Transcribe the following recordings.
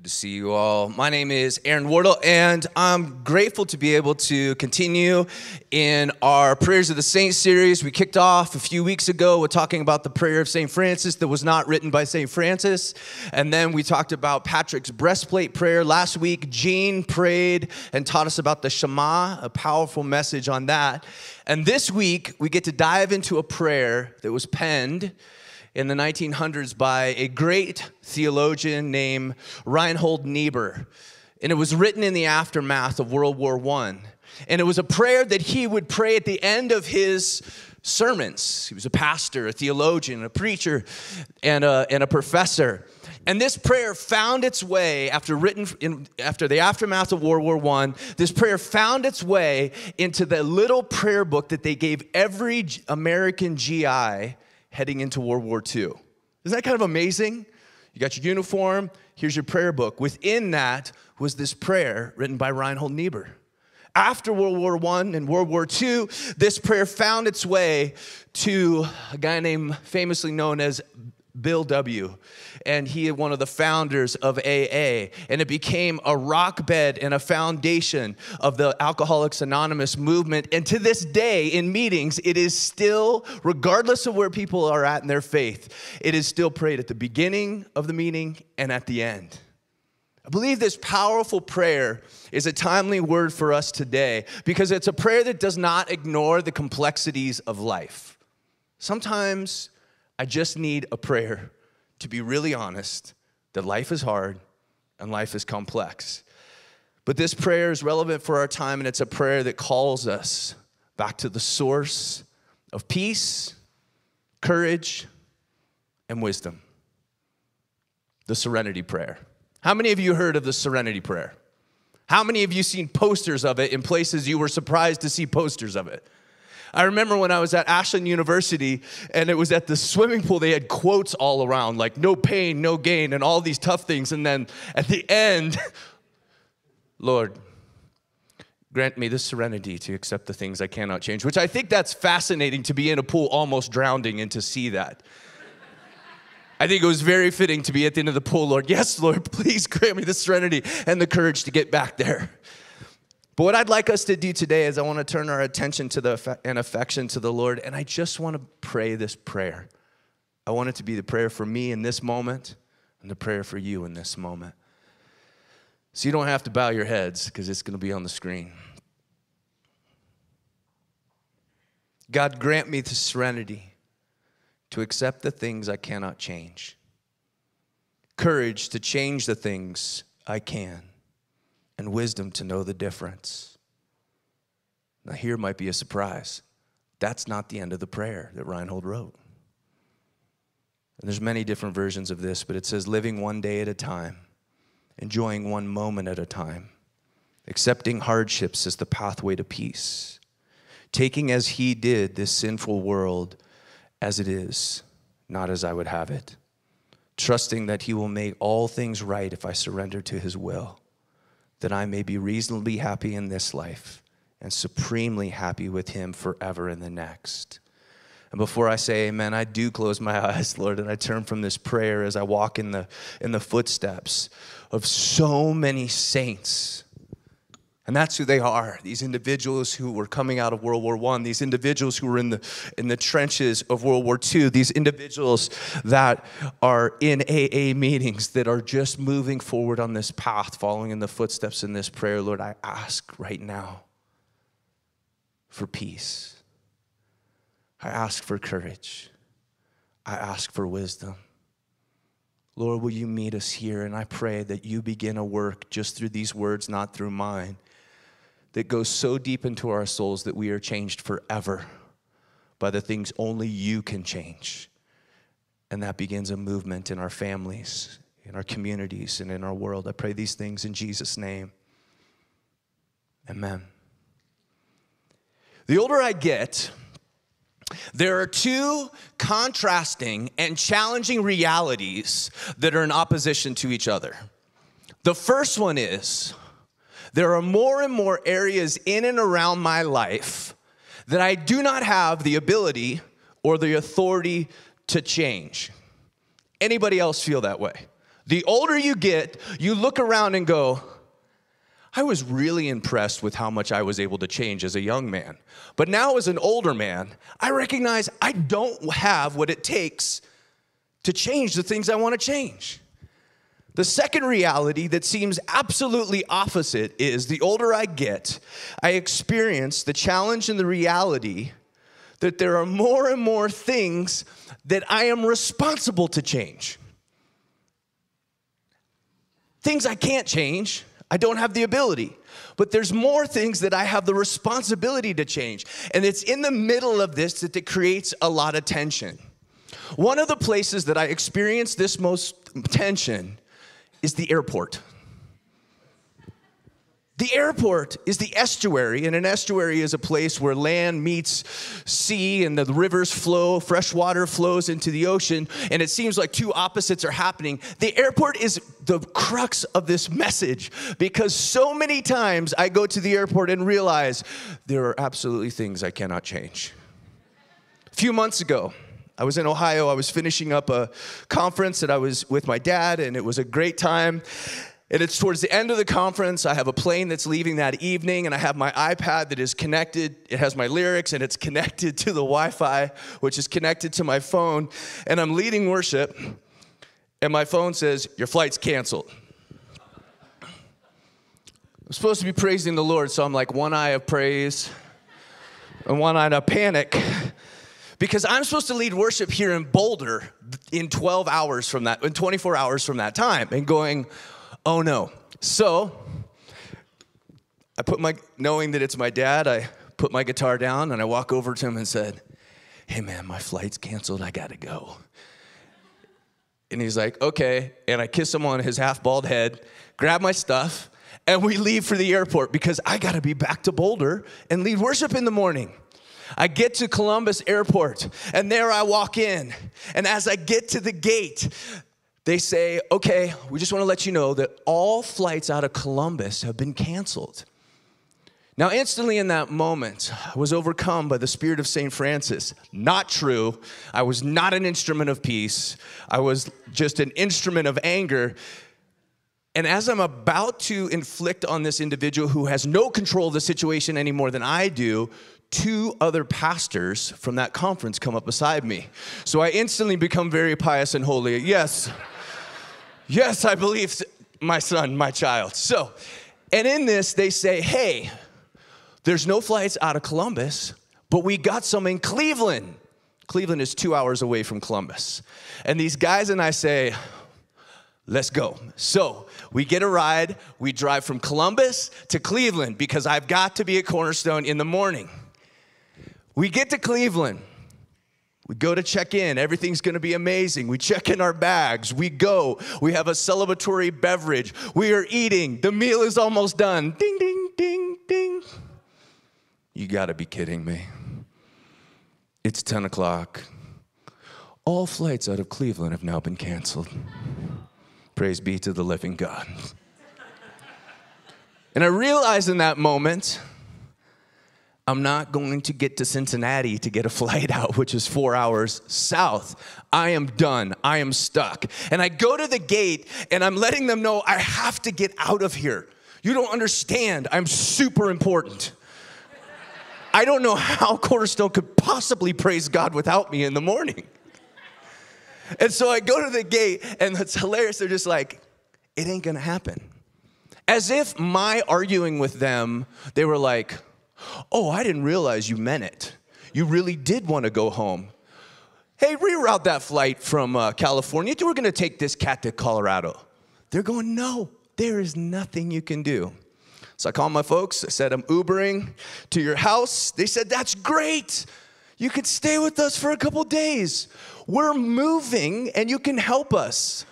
Good to see you all. My name is Aaron Wardle, and I'm grateful to be able to continue in our Prayers of the Saints series. We kicked off a few weeks ago with talking about the prayer of St. Francis that was not written by St. Francis. And then we talked about Patrick's breastplate prayer. Last week, Jean prayed and taught us about the Shema, a powerful message on that. And this week, we get to dive into a prayer that was penned in the 1900s by a great theologian named Reinhold Niebuhr. And it was written in the aftermath of World War I. And it was a prayer that he would pray at the end of his sermons. He was a pastor, a theologian, a preacher, and a, and a professor. And this prayer found its way after written in, after the aftermath of World War I. This prayer found its way into the little prayer book that they gave every American GI heading into World War II. Isn't that kind of amazing? You got your uniform, here's your prayer book. Within that was this prayer written by Reinhold Niebuhr. After World War I and World War II, this prayer found its way to a guy named famously known as Bill W. And he is one of the founders of AA. And it became a rock bed and a foundation of the Alcoholics Anonymous movement. And to this day, in meetings, it is still, regardless of where people are at in their faith, it is still prayed at the beginning of the meeting and at the end. I believe this powerful prayer is a timely word for us today because it's a prayer that does not ignore the complexities of life. Sometimes I just need a prayer to be really honest that life is hard and life is complex. But this prayer is relevant for our time, and it's a prayer that calls us back to the source of peace, courage, and wisdom the serenity prayer. How many of you heard of the serenity prayer? How many of you seen posters of it in places you were surprised to see posters of it? I remember when I was at Ashland University and it was at the swimming pool, they had quotes all around, like no pain, no gain, and all these tough things. And then at the end, Lord, grant me the serenity to accept the things I cannot change, which I think that's fascinating to be in a pool almost drowning and to see that. I think it was very fitting to be at the end of the pool, Lord. Yes, Lord, please grant me the serenity and the courage to get back there. But what I'd like us to do today is I want to turn our attention to the and affection to the Lord, and I just want to pray this prayer. I want it to be the prayer for me in this moment and the prayer for you in this moment. So you don't have to bow your heads because it's going to be on the screen. God, grant me the serenity to accept the things I cannot change, courage to change the things I can and wisdom to know the difference. Now, here might be a surprise. That's not the end of the prayer that Reinhold wrote. And there's many different versions of this, but it says living one day at a time, enjoying one moment at a time, accepting hardships as the pathway to peace, taking as he did this sinful world as it is, not as I would have it, trusting that he will make all things right if I surrender to his will that I may be reasonably happy in this life and supremely happy with Him forever in the next. And before I say amen, I do close my eyes, Lord, and I turn from this prayer as I walk in the, in the footsteps of so many saints and that's who they are. These individuals who were coming out of World War I, these individuals who were in the, in the trenches of World War II, these individuals that are in AA meetings that are just moving forward on this path, following in the footsteps in this prayer. Lord, I ask right now for peace. I ask for courage. I ask for wisdom. Lord, will you meet us here? And I pray that you begin a work just through these words, not through mine that goes so deep into our souls that we are changed forever by the things only you can change. And that begins a movement in our families, in our communities, and in our world. I pray these things in Jesus' name. Amen. The older I get, there are two contrasting and challenging realities that are in opposition to each other. The first one is there are more and more areas in and around my life that I do not have the ability or the authority to change. Anybody else feel that way? The older you get, you look around and go, I was really impressed with how much I was able to change as a young man. But now, as an older man, I recognize I don't have what it takes to change the things I want to change. The second reality that seems absolutely opposite is the older I get, I experience the challenge and the reality that there are more and more things that I am responsible to change. Things I can't change, I don't have the ability. But there's more things that I have the responsibility to change. And it's in the middle of this that it creates a lot of tension. One of the places that I experience this most tension is the airport. The airport is the estuary, and an estuary is a place where land meets sea and the rivers flow, fresh water flows into the ocean, and it seems like two opposites are happening. The airport is the crux of this message because so many times I go to the airport and realize there are absolutely things I cannot change. A few months ago, I was in Ohio. I was finishing up a conference that I was with my dad, and it was a great time. And it's towards the end of the conference. I have a plane that's leaving that evening, and I have my iPad that is connected. It has my lyrics, and it's connected to the Wi Fi, which is connected to my phone. And I'm leading worship, and my phone says, Your flight's canceled. I'm supposed to be praising the Lord, so I'm like one eye of praise and one eye of panic because I'm supposed to lead worship here in Boulder in 12 hours from that, in 24 hours from that time, and going, oh no. So I put my, knowing that it's my dad, I put my guitar down and I walk over to him and said, hey man, my flight's canceled, I gotta go. And he's like, okay. And I kiss him on his half bald head, grab my stuff, and we leave for the airport because I gotta be back to Boulder and lead worship in the morning. I get to Columbus Airport, and there I walk in. And as I get to the gate, they say, okay, we just want to let you know that all flights out of Columbus have been canceled. Now, instantly in that moment, I was overcome by the spirit of St. Francis. Not true. I was not an instrument of peace, I was just an instrument of anger. And as I'm about to inflict on this individual who has no control of the situation any more than I do, two other pastors from that conference come up beside me. So I instantly become very pious and holy. Yes, yes, I believe my son, my child. So, and in this, they say, hey, there's no flights out of Columbus, but we got some in Cleveland. Cleveland is two hours away from Columbus. And these guys and I say, let's go. So we get a ride. We drive from Columbus to Cleveland because I've got to be at Cornerstone in the morning. We get to Cleveland. We go to check in. Everything's going to be amazing. We check in our bags. We go. We have a celebratory beverage. We are eating. The meal is almost done. Ding, ding, ding, ding. You got to be kidding me. It's 10 o'clock. All flights out of Cleveland have now been canceled. Praise be to the living God. And I realized in that moment I'm not going to get to Cincinnati to get a flight out, which is four hours south. I am done. I am stuck. And I go to the gate and I'm letting them know I have to get out of here. You don't understand. I'm super important. I don't know how Cornerstone could possibly praise God without me in the morning. And so I go to the gate, and it's hilarious. They're just like, it ain't gonna happen. As if my arguing with them, they were like, Oh, I didn't realize you meant it. You really did want to go home. Hey, reroute that flight from uh, California. We're going to take this cat to Colorado. They're going, No, there is nothing you can do. So I called my folks. I said, I'm Ubering to your house. They said, That's great. You could stay with us for a couple days. We're moving and you can help us.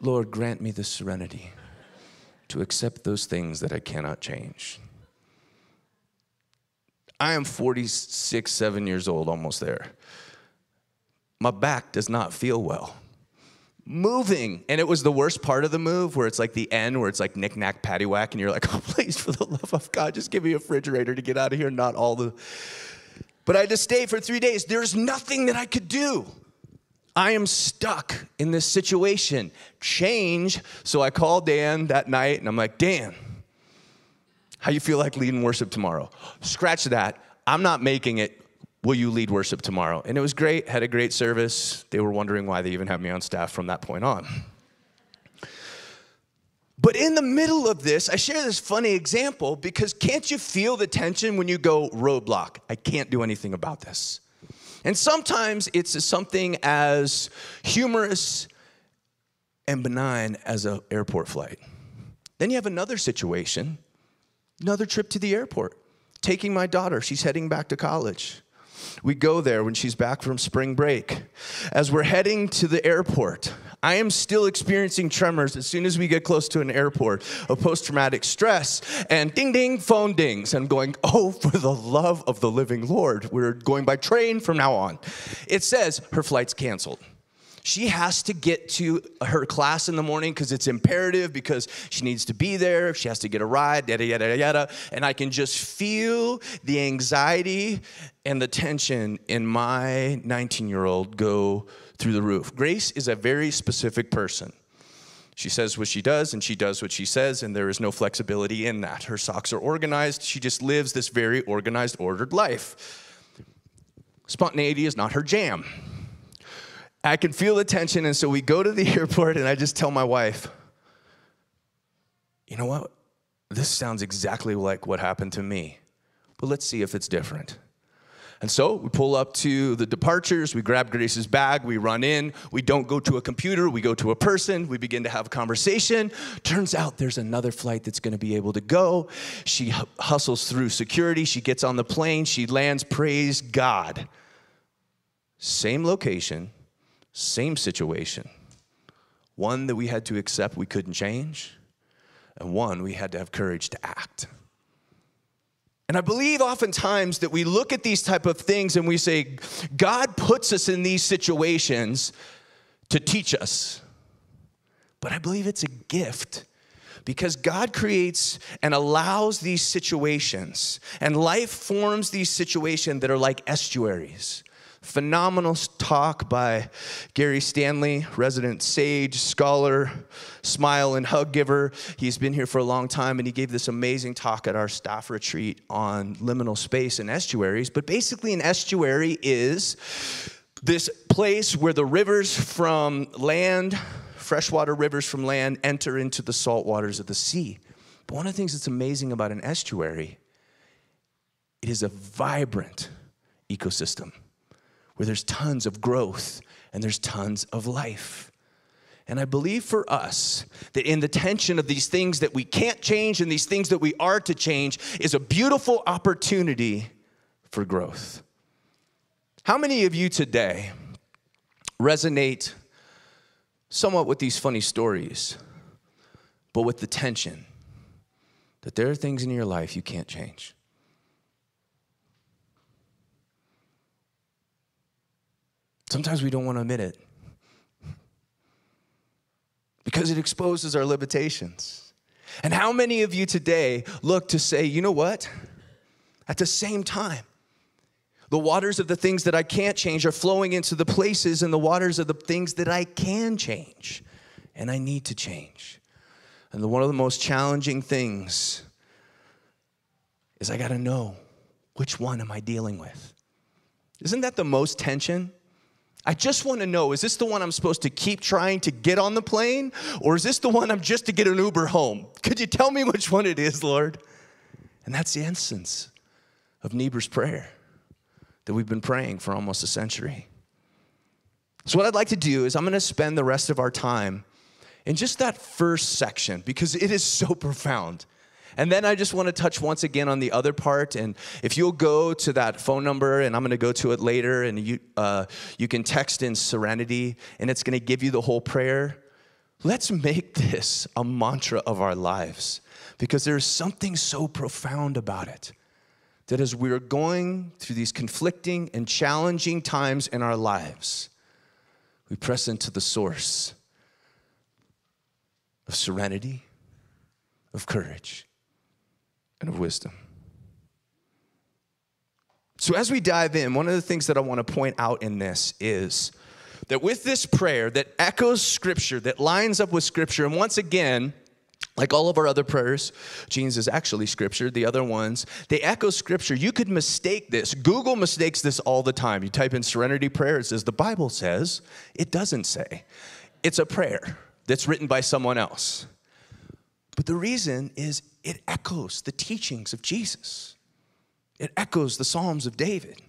Lord, grant me the serenity to accept those things that I cannot change. I am 46, 7 years old, almost there. My back does not feel well. Moving, and it was the worst part of the move where it's like the end where it's like knick knack paddywhack, and you're like, oh, please, for the love of God, just give me a refrigerator to get out of here, not all the. But I had to stay for three days. There's nothing that I could do. I am stuck in this situation. Change. So I called Dan that night and I'm like, Dan, how you feel like leading worship tomorrow? Scratch that. I'm not making it. Will you lead worship tomorrow? And it was great, had a great service. They were wondering why they even had me on staff from that point on. But in the middle of this, I share this funny example because can't you feel the tension when you go roadblock? I can't do anything about this. And sometimes it's something as humorous and benign as an airport flight. Then you have another situation, another trip to the airport, taking my daughter. She's heading back to college. We go there when she's back from spring break. As we're heading to the airport, I am still experiencing tremors as soon as we get close to an airport of post traumatic stress and ding ding phone dings. I'm going, oh, for the love of the living Lord. We're going by train from now on. It says her flight's canceled. She has to get to her class in the morning because it's imperative because she needs to be there. She has to get a ride, yada, yada, yada. And I can just feel the anxiety and the tension in my 19 year old go through the roof. Grace is a very specific person. She says what she does and she does what she says, and there is no flexibility in that. Her socks are organized. She just lives this very organized, ordered life. Spontaneity is not her jam. I can feel the tension, and so we go to the airport, and I just tell my wife, you know what? This sounds exactly like what happened to me, but let's see if it's different. And so we pull up to the departures, we grab Grace's bag, we run in, we don't go to a computer, we go to a person, we begin to have a conversation. Turns out there's another flight that's gonna be able to go. She hustles through security, she gets on the plane, she lands, praise God. Same location, same situation. One that we had to accept we couldn't change, and one we had to have courage to act. And I believe oftentimes that we look at these type of things and we say, God puts us in these situations to teach us. But I believe it's a gift because God creates and allows these situations, and life forms these situations that are like estuaries. Phenomenal talk by Gary Stanley, resident sage, scholar, smile and hug giver. He's been here for a long time and he gave this amazing talk at our staff retreat on liminal space and estuaries. But basically, an estuary is this place where the rivers from land, freshwater rivers from land, enter into the salt waters of the sea. But one of the things that's amazing about an estuary, it is a vibrant ecosystem where there's tons of growth and there's tons of life. And I believe for us that in the tension of these things that we can't change and these things that we are to change is a beautiful opportunity for growth. How many of you today resonate somewhat with these funny stories, but with the tension that there are things in your life you can't change? Sometimes we don't want to admit it because it exposes our limitations. And how many of you today look to say, you know what? At the same time, the waters of the things that I can't change are flowing into the places and the waters of the things that I can change and I need to change. And the, one of the most challenging things is I got to know which one am I dealing with? Isn't that the most tension? I just want to know is this the one I'm supposed to keep trying to get on the plane? Or is this the one I'm just to get an Uber home? Could you tell me which one it is, Lord? And that's the essence of Niebuhr's prayer that we've been praying for almost a century. So, what I'd like to do is I'm going to spend the rest of our time in just that first section because it is so profound. And then I just want to touch once again on the other part. And if you'll go to that phone number, and I'm going to go to it later, and you, uh, you can text in serenity, and it's going to give you the whole prayer. Let's make this a mantra of our lives because there's something so profound about it. That as we're going through these conflicting and challenging times in our lives, we press into the source of serenity, of courage, and of wisdom. So, as we dive in, one of the things that I want to point out in this is that with this prayer that echoes scripture, that lines up with scripture, and once again, like all of our other prayers, Gene's is actually scripture. The other ones, they echo scripture. You could mistake this. Google mistakes this all the time. You type in serenity prayer, it says the Bible says. It doesn't say. It's a prayer that's written by someone else. But the reason is it echoes the teachings of Jesus, it echoes the Psalms of David.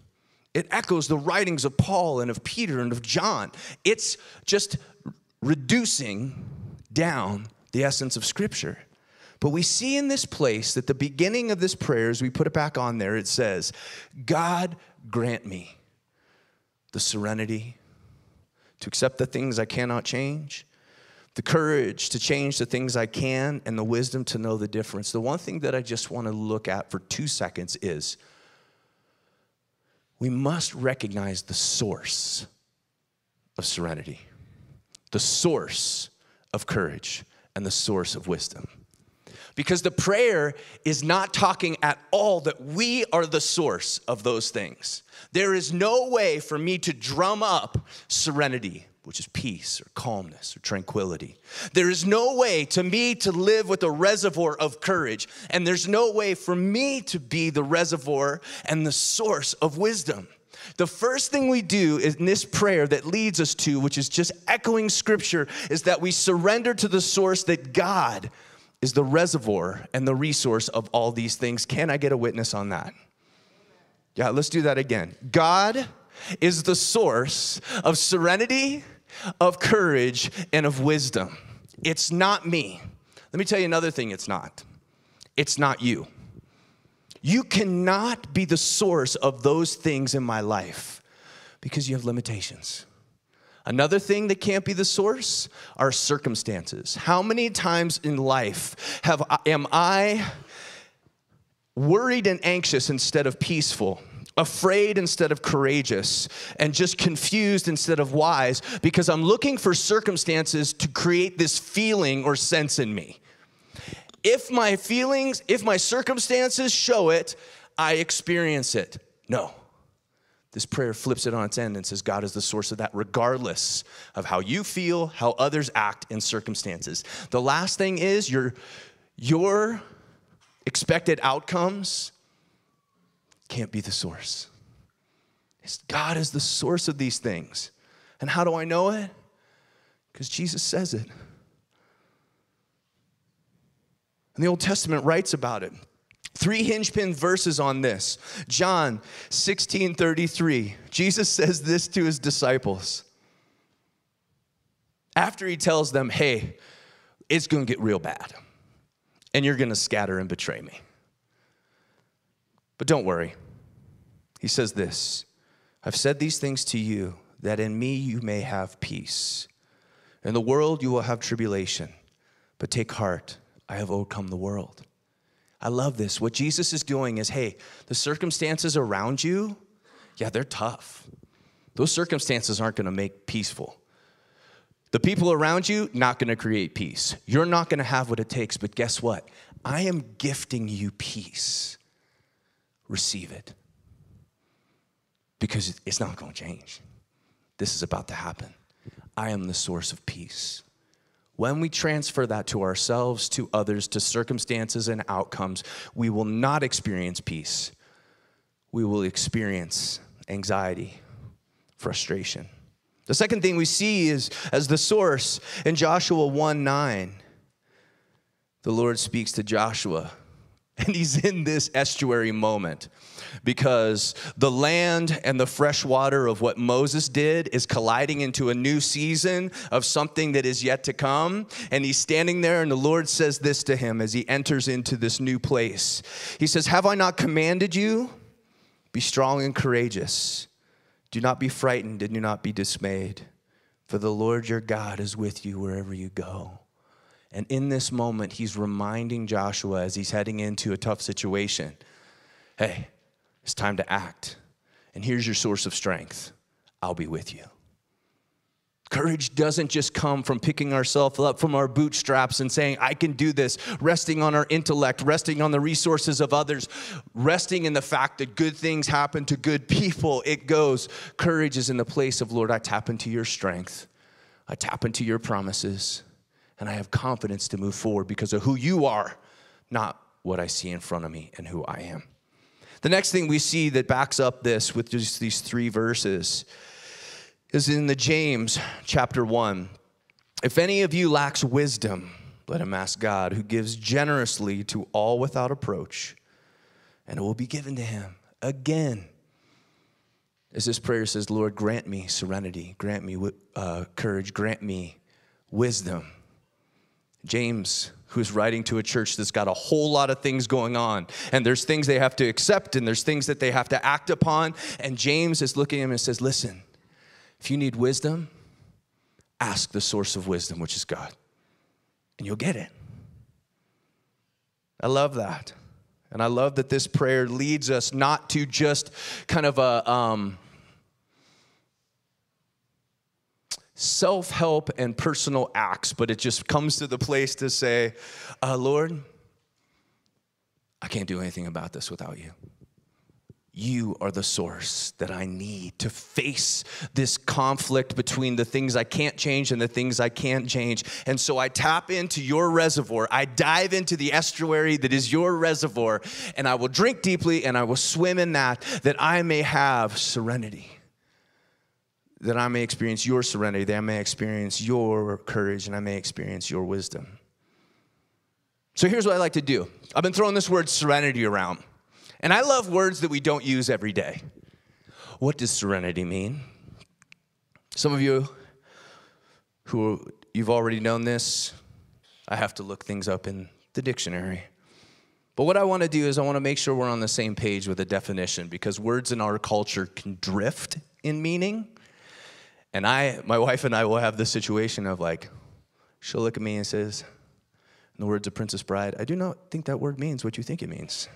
It echoes the writings of Paul and of Peter and of John. It's just reducing down the essence of Scripture. But we see in this place that the beginning of this prayer, as we put it back on there, it says, God grant me the serenity to accept the things I cannot change, the courage to change the things I can, and the wisdom to know the difference. The one thing that I just want to look at for two seconds is we must recognize the source of serenity, the source of courage and the source of wisdom. Because the prayer is not talking at all that we are the source of those things. There is no way for me to drum up serenity, which is peace or calmness or tranquility. There is no way to me to live with a reservoir of courage, and there's no way for me to be the reservoir and the source of wisdom. The first thing we do in this prayer that leads us to, which is just echoing scripture, is that we surrender to the source that God is the reservoir and the resource of all these things. Can I get a witness on that? Yeah, let's do that again. God is the source of serenity, of courage, and of wisdom. It's not me. Let me tell you another thing it's not. It's not you. You cannot be the source of those things in my life because you have limitations. Another thing that can't be the source are circumstances. How many times in life have am I worried and anxious instead of peaceful? Afraid instead of courageous, and just confused instead of wise because I'm looking for circumstances to create this feeling or sense in me. If my feelings, if my circumstances show it, I experience it. No. This prayer flips it on its end and says, God is the source of that, regardless of how you feel, how others act in circumstances. The last thing is your, your expected outcomes can't be the source. God is the source of these things. And how do I know it? Because Jesus says it. And the Old Testament writes about it. Three hinge pin verses on this. John 16 33. Jesus says this to his disciples. After he tells them, hey, it's gonna get real bad, and you're gonna scatter and betray me. But don't worry. He says this I've said these things to you that in me you may have peace. In the world you will have tribulation, but take heart. I have overcome the world. I love this. What Jesus is doing is hey, the circumstances around you, yeah, they're tough. Those circumstances aren't gonna make peaceful. The people around you, not gonna create peace. You're not gonna have what it takes, but guess what? I am gifting you peace. Receive it. Because it's not gonna change. This is about to happen. I am the source of peace. When we transfer that to ourselves, to others, to circumstances and outcomes, we will not experience peace. We will experience anxiety, frustration. The second thing we see is as the source in Joshua 1 9, the Lord speaks to Joshua and he's in this estuary moment because the land and the fresh water of what Moses did is colliding into a new season of something that is yet to come. And he's standing there, and the Lord says this to him as he enters into this new place He says, Have I not commanded you? Be strong and courageous. Do not be frightened and do not be dismayed, for the Lord your God is with you wherever you go. And in this moment, he's reminding Joshua as he's heading into a tough situation hey, it's time to act. And here's your source of strength I'll be with you. Courage doesn't just come from picking ourselves up from our bootstraps and saying, I can do this, resting on our intellect, resting on the resources of others, resting in the fact that good things happen to good people. It goes. Courage is in the place of, Lord, I tap into your strength, I tap into your promises, and I have confidence to move forward because of who you are, not what I see in front of me and who I am. The next thing we see that backs up this with just these three verses is in the James chapter 1. If any of you lacks wisdom, let him ask God, who gives generously to all without approach, and it will be given to him again. As this prayer says, Lord, grant me serenity, grant me uh, courage, grant me wisdom. James, who's writing to a church that's got a whole lot of things going on, and there's things they have to accept, and there's things that they have to act upon. And James is looking at him and says, Listen, if you need wisdom, ask the source of wisdom, which is God, and you'll get it. I love that. And I love that this prayer leads us not to just kind of a um, self help and personal acts, but it just comes to the place to say, uh, Lord, I can't do anything about this without you. You are the source that I need to face this conflict between the things I can't change and the things I can't change. And so I tap into your reservoir. I dive into the estuary that is your reservoir, and I will drink deeply and I will swim in that, that I may have serenity. That I may experience your serenity, that I may experience your courage, and I may experience your wisdom. So here's what I like to do I've been throwing this word serenity around. And I love words that we don't use every day. What does serenity mean? Some of you who you've already known this, I have to look things up in the dictionary. But what I want to do is I want to make sure we're on the same page with a definition because words in our culture can drift in meaning. And I my wife and I will have this situation of like she'll look at me and says, in the words of Princess Bride, I do not think that word means what you think it means.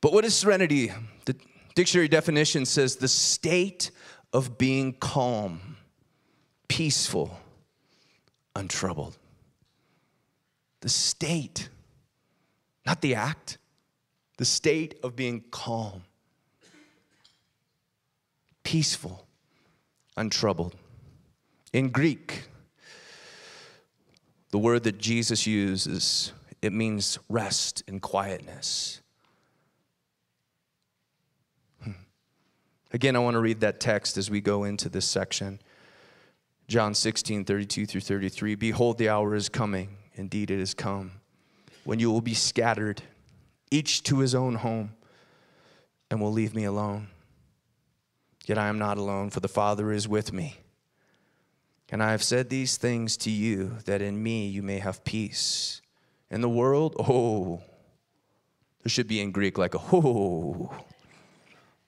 But what is serenity? The dictionary definition says the state of being calm, peaceful, untroubled. The state, not the act, the state of being calm, peaceful, untroubled. In Greek, the word that Jesus uses, it means rest and quietness. Hmm. Again, I want to read that text as we go into this section. John 16, 32 through 33. Behold, the hour is coming. Indeed, it has come when you will be scattered, each to his own home, and will leave me alone. Yet I am not alone, for the Father is with me. And I have said these things to you, that in me you may have peace. In the world, oh, there should be in Greek like a oh.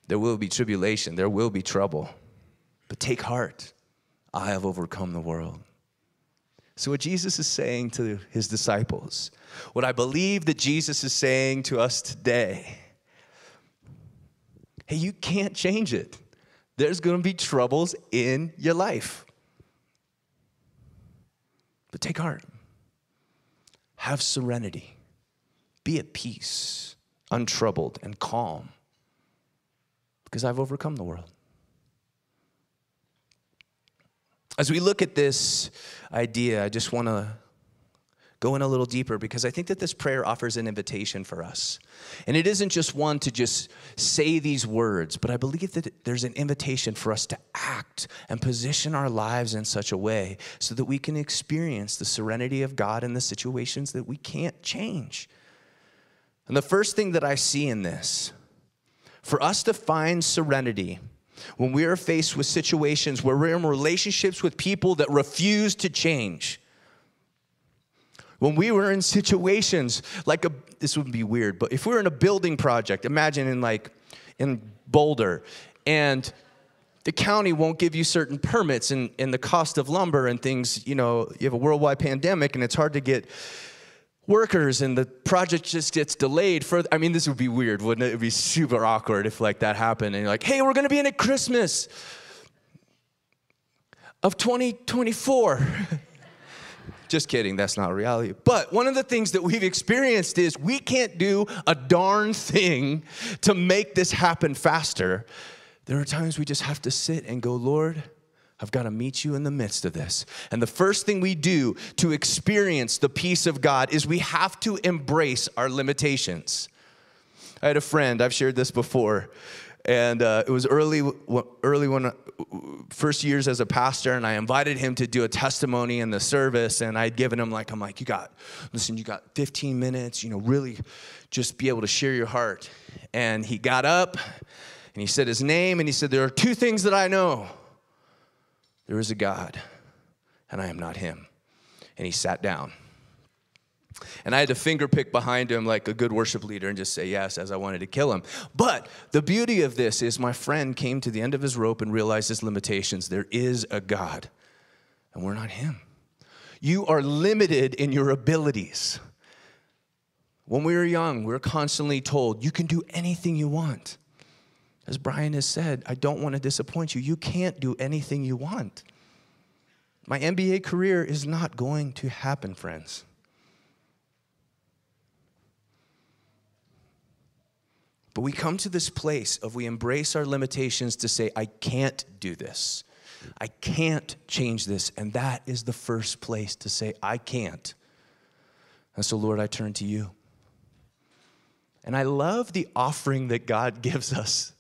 There will be tribulation, there will be trouble. But take heart, I have overcome the world. So, what Jesus is saying to his disciples, what I believe that Jesus is saying to us today, hey, you can't change it. There's gonna be troubles in your life. But take heart, have serenity, be at peace, untroubled, and calm because I've overcome the world. As we look at this idea, I just want to go in a little deeper because I think that this prayer offers an invitation for us. And it isn't just one to just say these words, but I believe that there's an invitation for us to act and position our lives in such a way so that we can experience the serenity of God in the situations that we can't change. And the first thing that I see in this for us to find serenity when we are faced with situations where we're in relationships with people that refuse to change. When we were in situations like a, this would be weird, but if we were in a building project, imagine in like in Boulder, and the county won't give you certain permits and, and the cost of lumber and things, you know, you have a worldwide pandemic and it's hard to get workers and the project just gets delayed for I mean, this would be weird, wouldn't it? It'd be super awkward if like that happened and you're like, hey, we're gonna be in at Christmas of 2024. Just kidding, that's not reality. But one of the things that we've experienced is we can't do a darn thing to make this happen faster. There are times we just have to sit and go, Lord, I've got to meet you in the midst of this. And the first thing we do to experience the peace of God is we have to embrace our limitations. I had a friend, I've shared this before, and uh, it was early, early when first years as a pastor, and I invited him to do a testimony in the service, and I'd given him like, I'm like, you got, listen, you got 15 minutes, you know, really just be able to share your heart. And he got up, and he said his name, and he said, there are two things that I know. There is a God, and I am not him. And he sat down. And I had to finger pick behind him like a good worship leader and just say yes as I wanted to kill him. But the beauty of this is my friend came to the end of his rope and realized his limitations. There is a God, and we're not him. You are limited in your abilities. When we were young, we were constantly told, you can do anything you want. As Brian has said, I don't want to disappoint you. You can't do anything you want. My NBA career is not going to happen, friends. But we come to this place of we embrace our limitations to say, I can't do this. I can't change this. And that is the first place to say, I can't. And so, Lord, I turn to you. And I love the offering that God gives us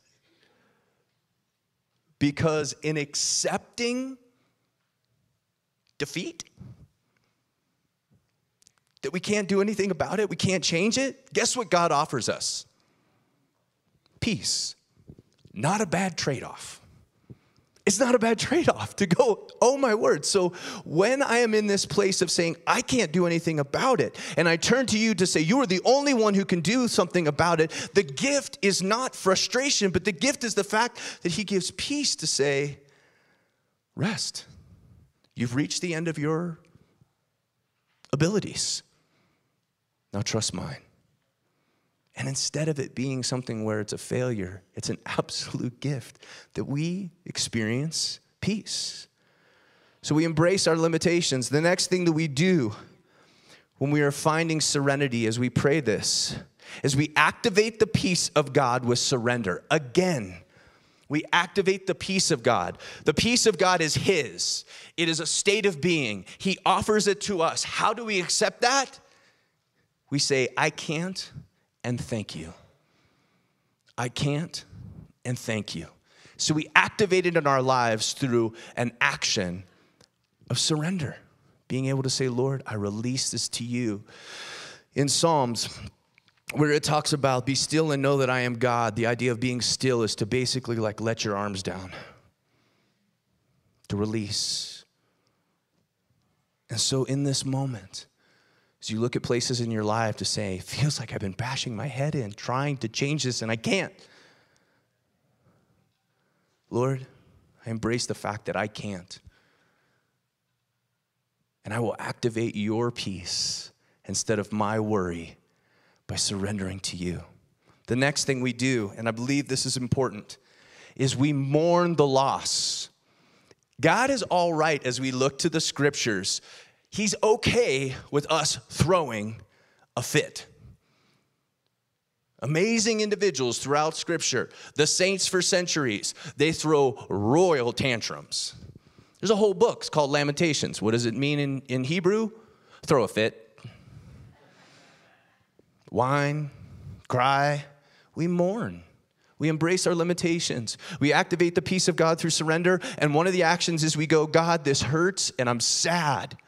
because in accepting defeat, that we can't do anything about it, we can't change it, guess what God offers us? Peace. Not a bad trade off it's not a bad trade off to go, oh my word. So when I am in this place of saying, I can't do anything about it, and I turn to you to say, you are the only one who can do something about it, the gift is not frustration, but the gift is the fact that He gives peace to say, rest. You've reached the end of your abilities. Now trust mine. And instead of it being something where it's a failure, it's an absolute gift that we experience peace. So we embrace our limitations. The next thing that we do when we are finding serenity as we pray this is we activate the peace of God with surrender. Again, we activate the peace of God. The peace of God is His, it is a state of being. He offers it to us. How do we accept that? We say, I can't and thank you. I can't and thank you. So we activate it in our lives through an action of surrender, being able to say, Lord, I release this to you. In Psalms, where it talks about be still and know that I am God, the idea of being still is to basically like let your arms down, to release. And so in this moment, as you look at places in your life to say, feels like I've been bashing my head in, trying to change this, and I can't. Lord, I embrace the fact that I can't. And I will activate your peace instead of my worry by surrendering to you. The next thing we do, and I believe this is important, is we mourn the loss. God is all right as we look to the scriptures he's okay with us throwing a fit. Amazing individuals throughout Scripture, the saints for centuries, they throw royal tantrums. There's a whole book it's called Lamentations. What does it mean in, in Hebrew? Throw a fit. Whine, cry, we mourn. We embrace our limitations. We activate the peace of God through surrender. And one of the actions is we go, God, this hurts and I'm sad.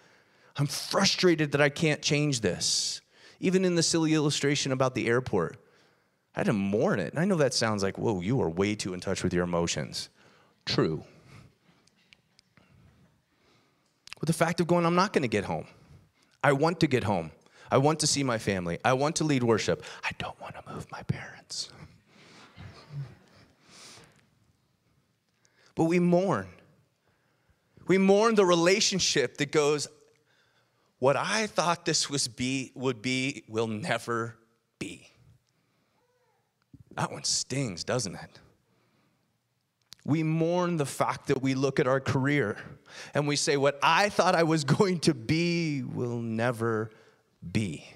I'm frustrated that I can't change this. Even in the silly illustration about the airport, I had to mourn it. And I know that sounds like, whoa, you are way too in touch with your emotions. True. With the fact of going, I'm not going to get home. I want to get home. I want to see my family. I want to lead worship. I don't want to move my parents. but we mourn. We mourn the relationship that goes, what I thought this was be would be will never be. That one stings, doesn't it? We mourn the fact that we look at our career and we say, What I thought I was going to be will never be.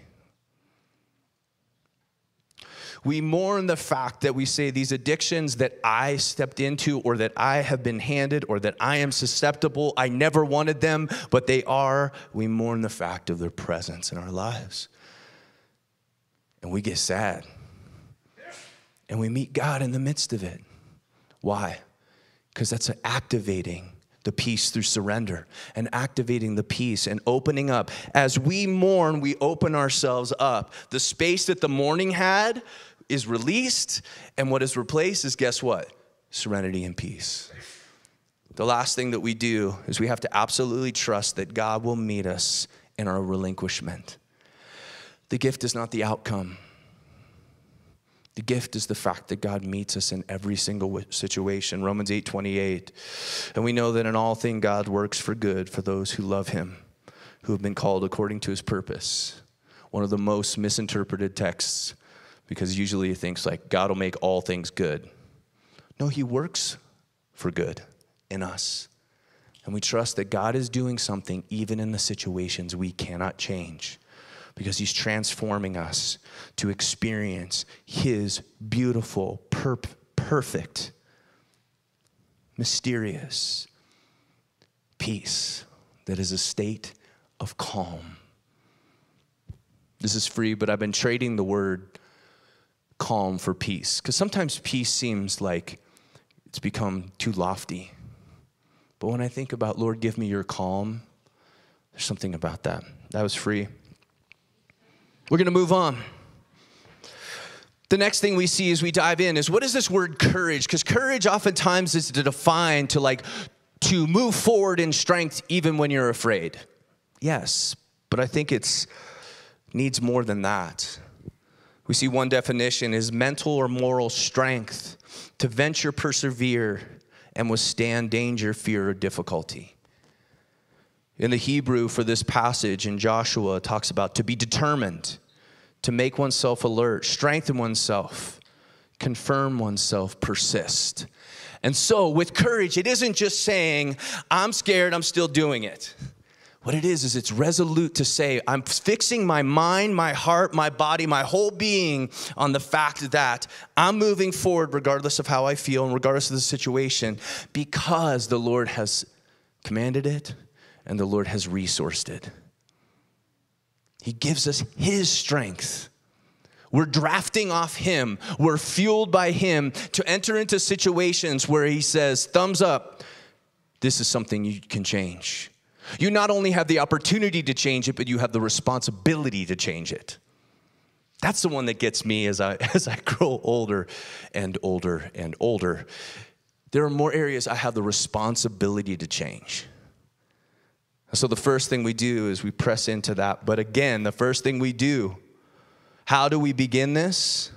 We mourn the fact that we say these addictions that I stepped into or that I have been handed or that I am susceptible, I never wanted them, but they are. We mourn the fact of their presence in our lives. And we get sad. And we meet God in the midst of it. Why? Because that's activating the peace through surrender and activating the peace and opening up. As we mourn, we open ourselves up. The space that the mourning had is released, and what is replaced is guess what? Serenity and peace. The last thing that we do is we have to absolutely trust that God will meet us in our relinquishment. The gift is not the outcome. The gift is the fact that God meets us in every single situation. Romans 8 28. And we know that in all things God works for good for those who love him, who have been called according to his purpose. One of the most misinterpreted texts because usually he thinks like God will make all things good. No, he works for good in us. And we trust that God is doing something even in the situations we cannot change because he's transforming us to experience his beautiful, perp- perfect, mysterious peace that is a state of calm. This is free, but I've been trading the word calm for peace. Because sometimes peace seems like it's become too lofty. But when I think about, Lord, give me your calm, there's something about that. That was free. We're going to move on. The next thing we see as we dive in is what is this word courage? Because courage oftentimes is defined to like to move forward in strength even when you're afraid. Yes, but I think it's needs more than that. We see one definition is mental or moral strength to venture, persevere, and withstand danger, fear, or difficulty. In the Hebrew for this passage in Joshua, it talks about to be determined, to make oneself alert, strengthen oneself, confirm oneself, persist. And so, with courage, it isn't just saying, I'm scared, I'm still doing it. What it is, is it's resolute to say, I'm fixing my mind, my heart, my body, my whole being on the fact that I'm moving forward regardless of how I feel and regardless of the situation because the Lord has commanded it and the Lord has resourced it. He gives us His strength. We're drafting off Him, we're fueled by Him to enter into situations where He says, thumbs up, this is something you can change. You not only have the opportunity to change it, but you have the responsibility to change it. That's the one that gets me as I, as I grow older and older and older. There are more areas I have the responsibility to change. So the first thing we do is we press into that. But again, the first thing we do, how do we begin this?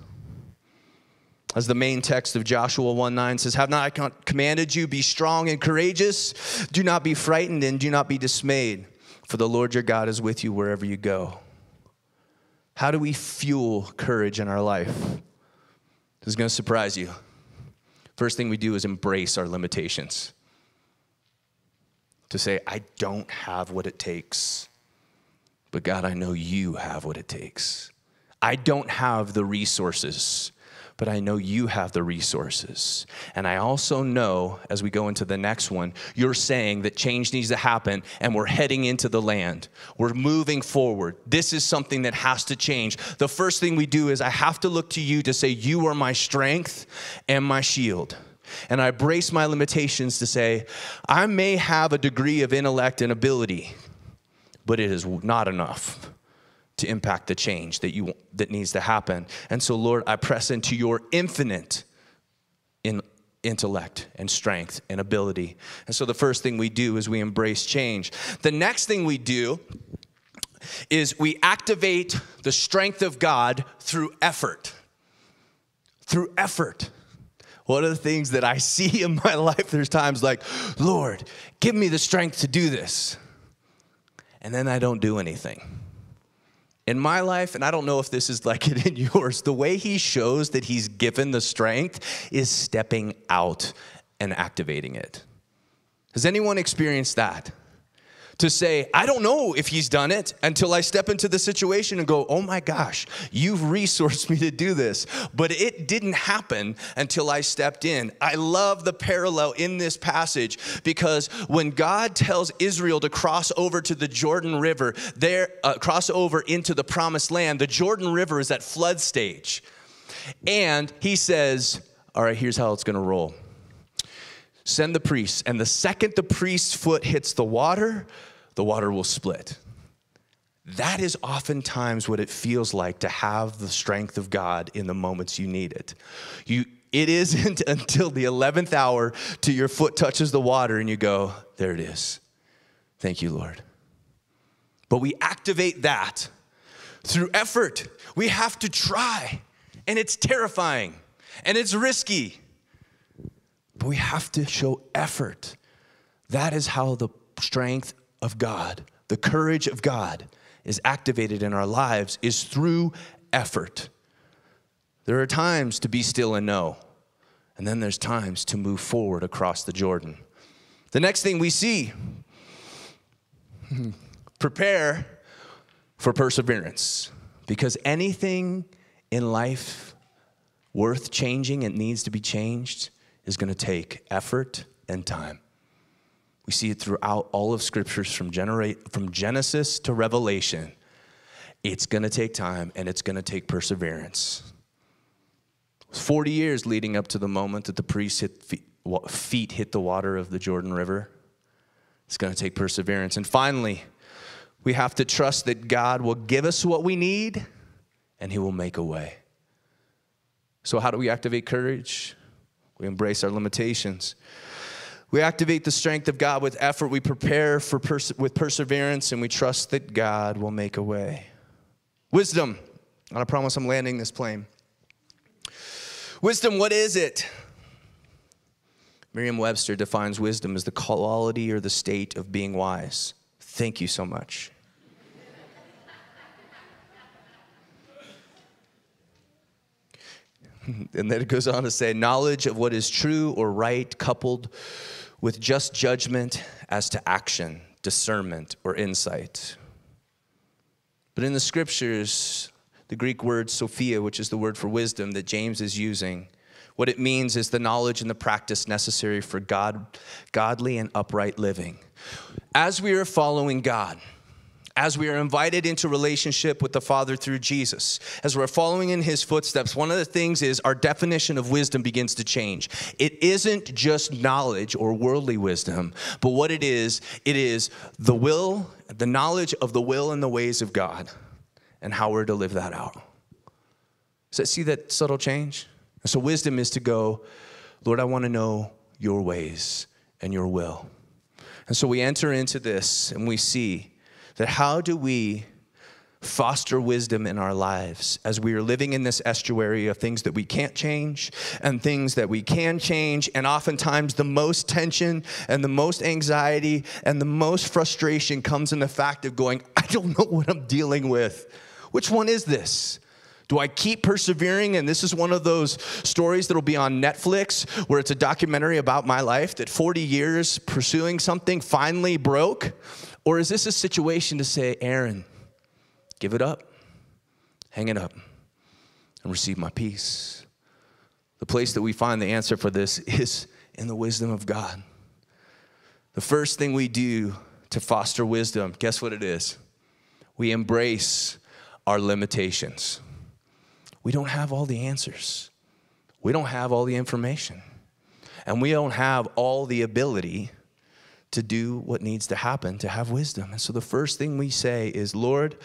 As the main text of Joshua 1 9 says, Have not I commanded you, be strong and courageous? Do not be frightened and do not be dismayed, for the Lord your God is with you wherever you go. How do we fuel courage in our life? This is going to surprise you. First thing we do is embrace our limitations. To say, I don't have what it takes, but God, I know you have what it takes. I don't have the resources but I know you have the resources. And I also know, as we go into the next one, you're saying that change needs to happen and we're heading into the land. We're moving forward. This is something that has to change. The first thing we do is I have to look to you to say, You are my strength and my shield. And I brace my limitations to say, I may have a degree of intellect and ability, but it is not enough to impact the change that you that needs to happen. And so Lord, I press into your infinite in intellect and strength and ability. And so the first thing we do is we embrace change. The next thing we do is we activate the strength of God through effort. Through effort. One of the things that I see in my life, there's times like, Lord, give me the strength to do this. and then I don't do anything. In my life, and I don't know if this is like it in yours, the way he shows that he's given the strength is stepping out and activating it. Has anyone experienced that? To say, I don't know if he's done it until I step into the situation and go, oh my gosh, you've resourced me to do this. But it didn't happen until I stepped in. I love the parallel in this passage because when God tells Israel to cross over to the Jordan River, there, uh, cross over into the promised land, the Jordan River is at flood stage. And he says, all right, here's how it's gonna roll send the priests. And the second the priest's foot hits the water, the water will split. That is oftentimes what it feels like to have the strength of God in the moments you need it. You, it isn't until the 11th hour till your foot touches the water and you go, There it is. Thank you, Lord. But we activate that through effort. We have to try, and it's terrifying and it's risky. But we have to show effort. That is how the strength of God, the courage of God is activated in our lives is through effort. There are times to be still and know, and then there's times to move forward across the Jordan. The next thing we see prepare for perseverance because anything in life worth changing, it needs to be changed, is going to take effort and time. We see it throughout all of scriptures from, from Genesis to Revelation. It's going to take time and it's going to take perseverance. 40 years leading up to the moment that the priest's feet hit the water of the Jordan River. It's going to take perseverance. And finally, we have to trust that God will give us what we need and He will make a way. So, how do we activate courage? We embrace our limitations. We activate the strength of God with effort. We prepare for pers- with perseverance, and we trust that God will make a way. Wisdom. And I promise I'm landing this plane. Wisdom, what is it? Merriam Webster defines wisdom as the quality or the state of being wise. Thank you so much. and then it goes on to say knowledge of what is true or right, coupled with just judgment as to action, discernment, or insight. But in the scriptures, the Greek word Sophia, which is the word for wisdom that James is using, what it means is the knowledge and the practice necessary for God, godly and upright living. As we are following God, as we are invited into relationship with the Father through Jesus, as we're following in his footsteps, one of the things is our definition of wisdom begins to change. It isn't just knowledge or worldly wisdom, but what it is, it is the will, the knowledge of the will and the ways of God and how we're to live that out. So see that subtle change? So wisdom is to go, Lord, I want to know your ways and your will. And so we enter into this and we see that how do we foster wisdom in our lives as we are living in this estuary of things that we can't change and things that we can change. And oftentimes, the most tension and the most anxiety and the most frustration comes in the fact of going, I don't know what I'm dealing with. Which one is this? Do I keep persevering? And this is one of those stories that'll be on Netflix where it's a documentary about my life that 40 years pursuing something finally broke. Or is this a situation to say, Aaron, give it up, hang it up, and receive my peace? The place that we find the answer for this is in the wisdom of God. The first thing we do to foster wisdom, guess what it is? We embrace our limitations. We don't have all the answers, we don't have all the information, and we don't have all the ability to do what needs to happen to have wisdom. And so the first thing we say is, Lord,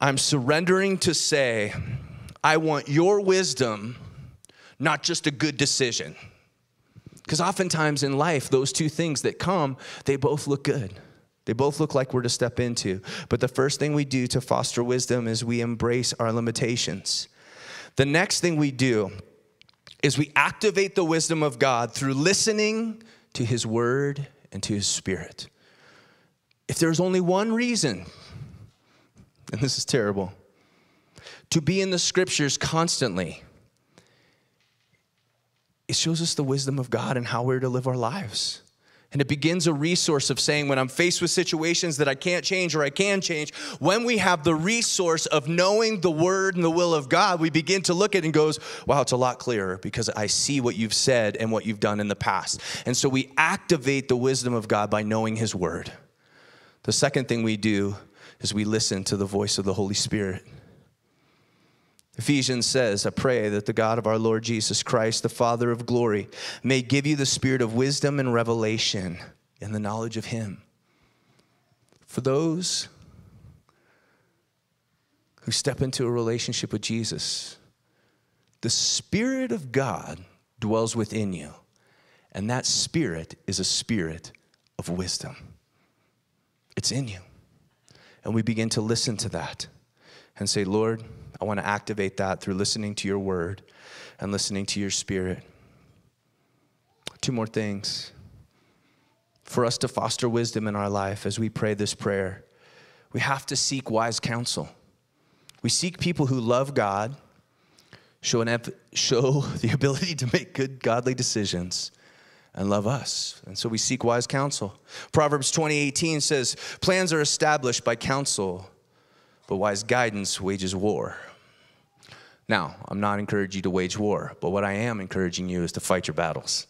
I'm surrendering to say, I want your wisdom, not just a good decision. Because oftentimes in life, those two things that come, they both look good. They both look like we're to step into. But the first thing we do to foster wisdom is we embrace our limitations. The next thing we do is we activate the wisdom of God through listening to his word and to his spirit. if there's only one reason, and this is terrible, to be in the scriptures constantly, it shows us the wisdom of God and how we're to live our lives. And it begins a resource of saying, when I'm faced with situations that I can't change or I can change, when we have the resource of knowing the word and the will of God, we begin to look at it and goes, wow, it's a lot clearer because I see what you've said and what you've done in the past. And so we activate the wisdom of God by knowing his word. The second thing we do is we listen to the voice of the Holy Spirit. Ephesians says, I pray that the God of our Lord Jesus Christ, the Father of glory, may give you the spirit of wisdom and revelation in the knowledge of Him. For those who step into a relationship with Jesus, the Spirit of God dwells within you, and that Spirit is a spirit of wisdom. It's in you. And we begin to listen to that and say, Lord, I want to activate that through listening to your word and listening to your spirit. Two more things. For us to foster wisdom in our life as we pray this prayer, we have to seek wise counsel. We seek people who love God, show, an, show the ability to make good, godly decisions, and love us. And so we seek wise counsel. Proverbs 20:18 says, "Plans are established by counsel, but wise guidance wages war." Now, I'm not encouraging you to wage war, but what I am encouraging you is to fight your battles.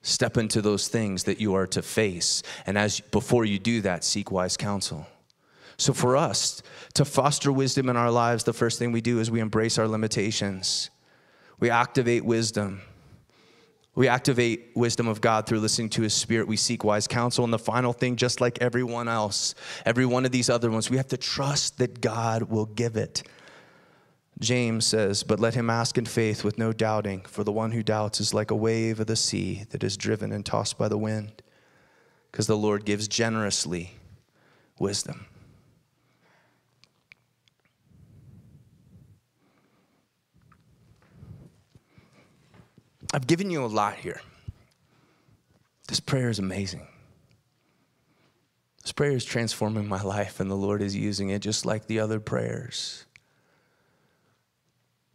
Step into those things that you are to face, and as before you do that, seek wise counsel. So for us to foster wisdom in our lives, the first thing we do is we embrace our limitations. We activate wisdom. We activate wisdom of God through listening to his spirit. We seek wise counsel. And the final thing, just like everyone else, every one of these other ones, we have to trust that God will give it. James says, But let him ask in faith with no doubting, for the one who doubts is like a wave of the sea that is driven and tossed by the wind, because the Lord gives generously wisdom. I've given you a lot here. This prayer is amazing. This prayer is transforming my life, and the Lord is using it just like the other prayers.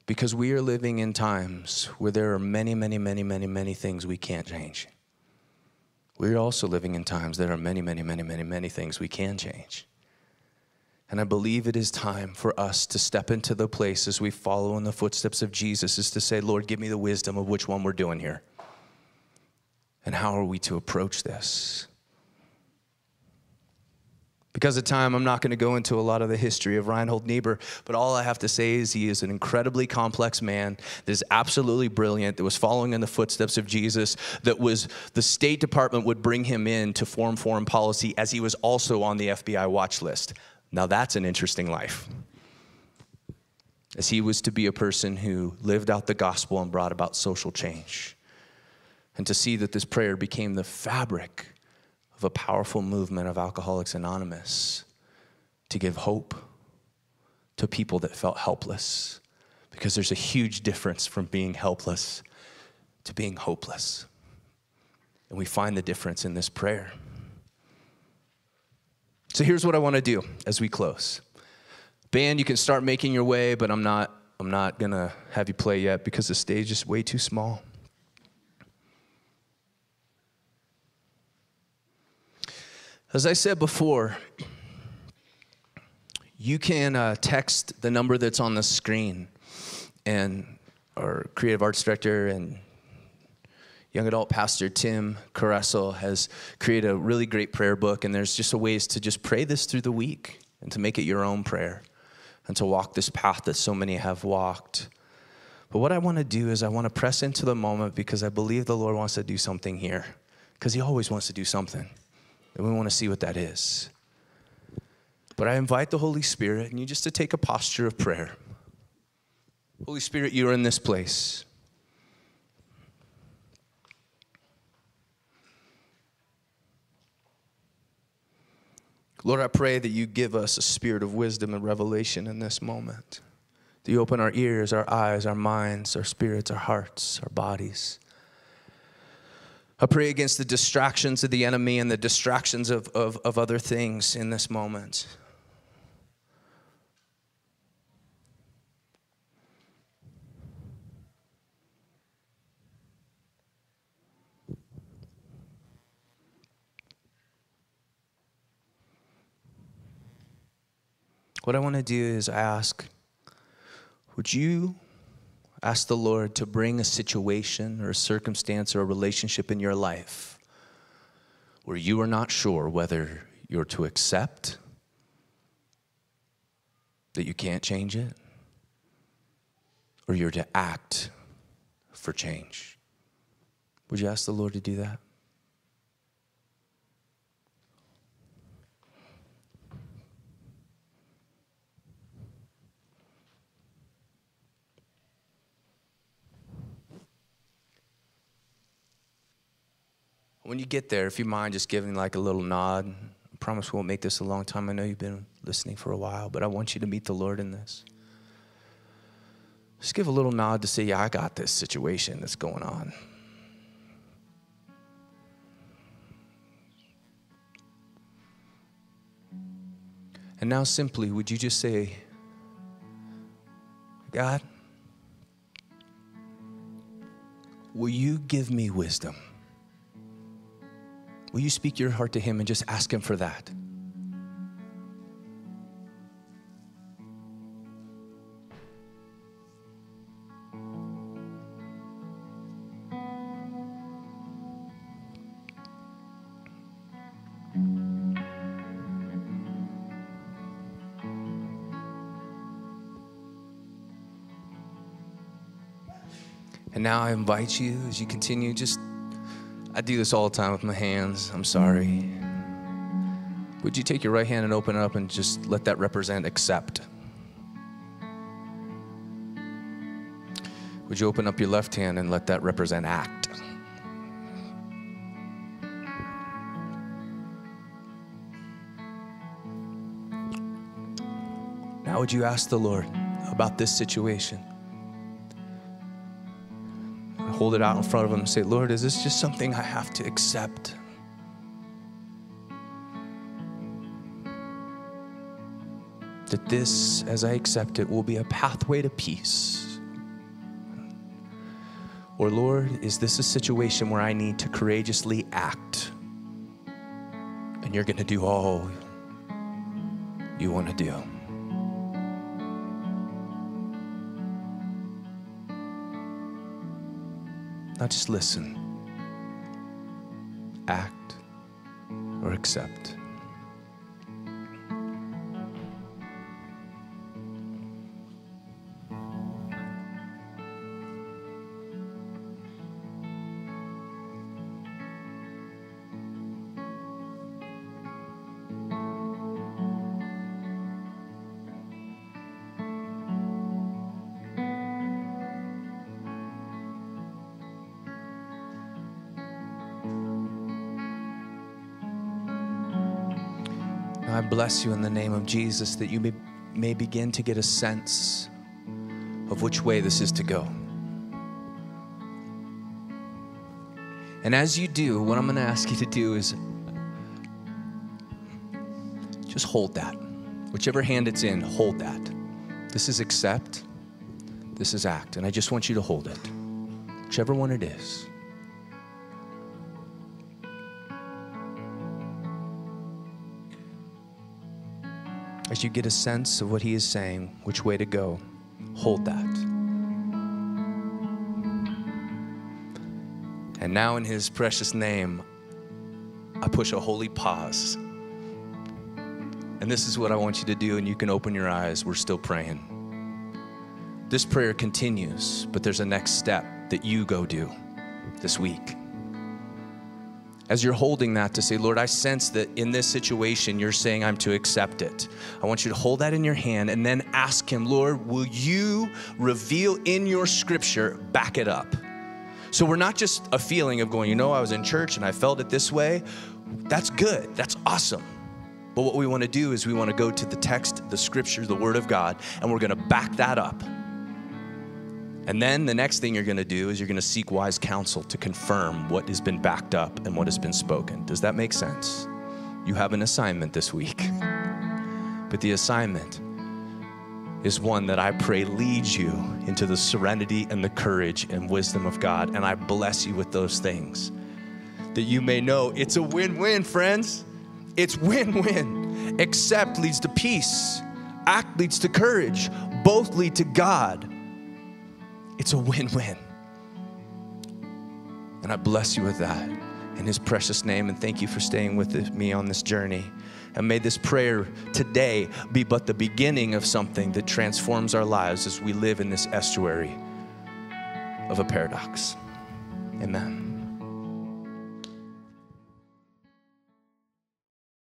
Because we are living in times where there are many, many, many, many, many things we can't change. We're also living in times there are many, many, many, many, many things we can change. And I believe it is time for us to step into the place as we follow in the footsteps of Jesus, is to say, Lord, give me the wisdom of which one we're doing here. And how are we to approach this? Because of time, I'm not going to go into a lot of the history of Reinhold Niebuhr, but all I have to say is he is an incredibly complex man that is absolutely brilliant, that was following in the footsteps of Jesus, that was the State Department would bring him in to form foreign policy as he was also on the FBI watch list. Now that's an interesting life. As he was to be a person who lived out the gospel and brought about social change. And to see that this prayer became the fabric of a powerful movement of Alcoholics Anonymous to give hope to people that felt helpless. Because there's a huge difference from being helpless to being hopeless. And we find the difference in this prayer. So here's what I want to do as we close. Band, you can start making your way, but I'm not I'm not going to have you play yet because the stage is way too small. As I said before, you can uh, text the number that's on the screen, and our creative arts director and young adult pastor Tim Caressel has created a really great prayer book, and there's just a ways to just pray this through the week and to make it your own prayer and to walk this path that so many have walked. But what I want to do is I want to press into the moment because I believe the Lord wants to do something here because He always wants to do something. And we want to see what that is. But I invite the Holy Spirit and you just to take a posture of prayer. Holy Spirit, you are in this place. Lord, I pray that you give us a spirit of wisdom and revelation in this moment. That you open our ears, our eyes, our minds, our spirits, our hearts, our bodies. I pray against the distractions of the enemy and the distractions of, of, of other things in this moment. What I want to do is ask would you ask the Lord to bring a situation or a circumstance or a relationship in your life where you are not sure whether you're to accept that you can't change it or you're to act for change? Would you ask the Lord to do that? When you get there, if you mind just giving like a little nod, I promise we won't make this a long time. I know you've been listening for a while, but I want you to meet the Lord in this. Just give a little nod to say, Yeah, I got this situation that's going on. And now, simply, would you just say, God, will you give me wisdom? Will you speak your heart to Him and just ask Him for that? And now I invite you as you continue, just I do this all the time with my hands. I'm sorry. Would you take your right hand and open it up and just let that represent accept? Would you open up your left hand and let that represent act? Now, would you ask the Lord about this situation? Hold it out in front of Him and say, Lord, is this just something I have to accept? That this, as I accept it, will be a pathway to peace. Or, Lord, is this a situation where I need to courageously act? And you're going to do all you want to do. Not just listen, act, or accept. Bless you in the name of Jesus that you may, may begin to get a sense of which way this is to go. And as you do, what I'm going to ask you to do is just hold that. Whichever hand it's in, hold that. This is accept, this is act. And I just want you to hold it, whichever one it is. As you get a sense of what He is saying, which way to go, hold that. And now, in His precious name, I push a holy pause. And this is what I want you to do, and you can open your eyes. We're still praying. This prayer continues, but there's a next step that you go do this week as you're holding that to say, Lord, I sense that in this situation you're saying I'm to accept it. I want you to hold that in your hand and then ask Him, Lord, will you reveal in your scripture, back it up? So we're not just a feeling of going, you know, I was in church and I felt it this way. That's good, that's awesome. But what we want to do is we want to go to the text, the scripture, the word of God, and we're going to back that up. And then the next thing you're going to do is you're going to seek wise counsel to confirm what has been backed up and what has been spoken. Does that make sense? You have an assignment this week. But the assignment is one that I pray leads you into the serenity and the courage and wisdom of God. And I bless you with those things that you may know it's a win win, friends. It's win win. Accept leads to peace, act leads to courage, both lead to God. It's a win win. And I bless you with that in His precious name. And thank you for staying with me on this journey. And may this prayer today be but the beginning of something that transforms our lives as we live in this estuary of a paradox. Amen.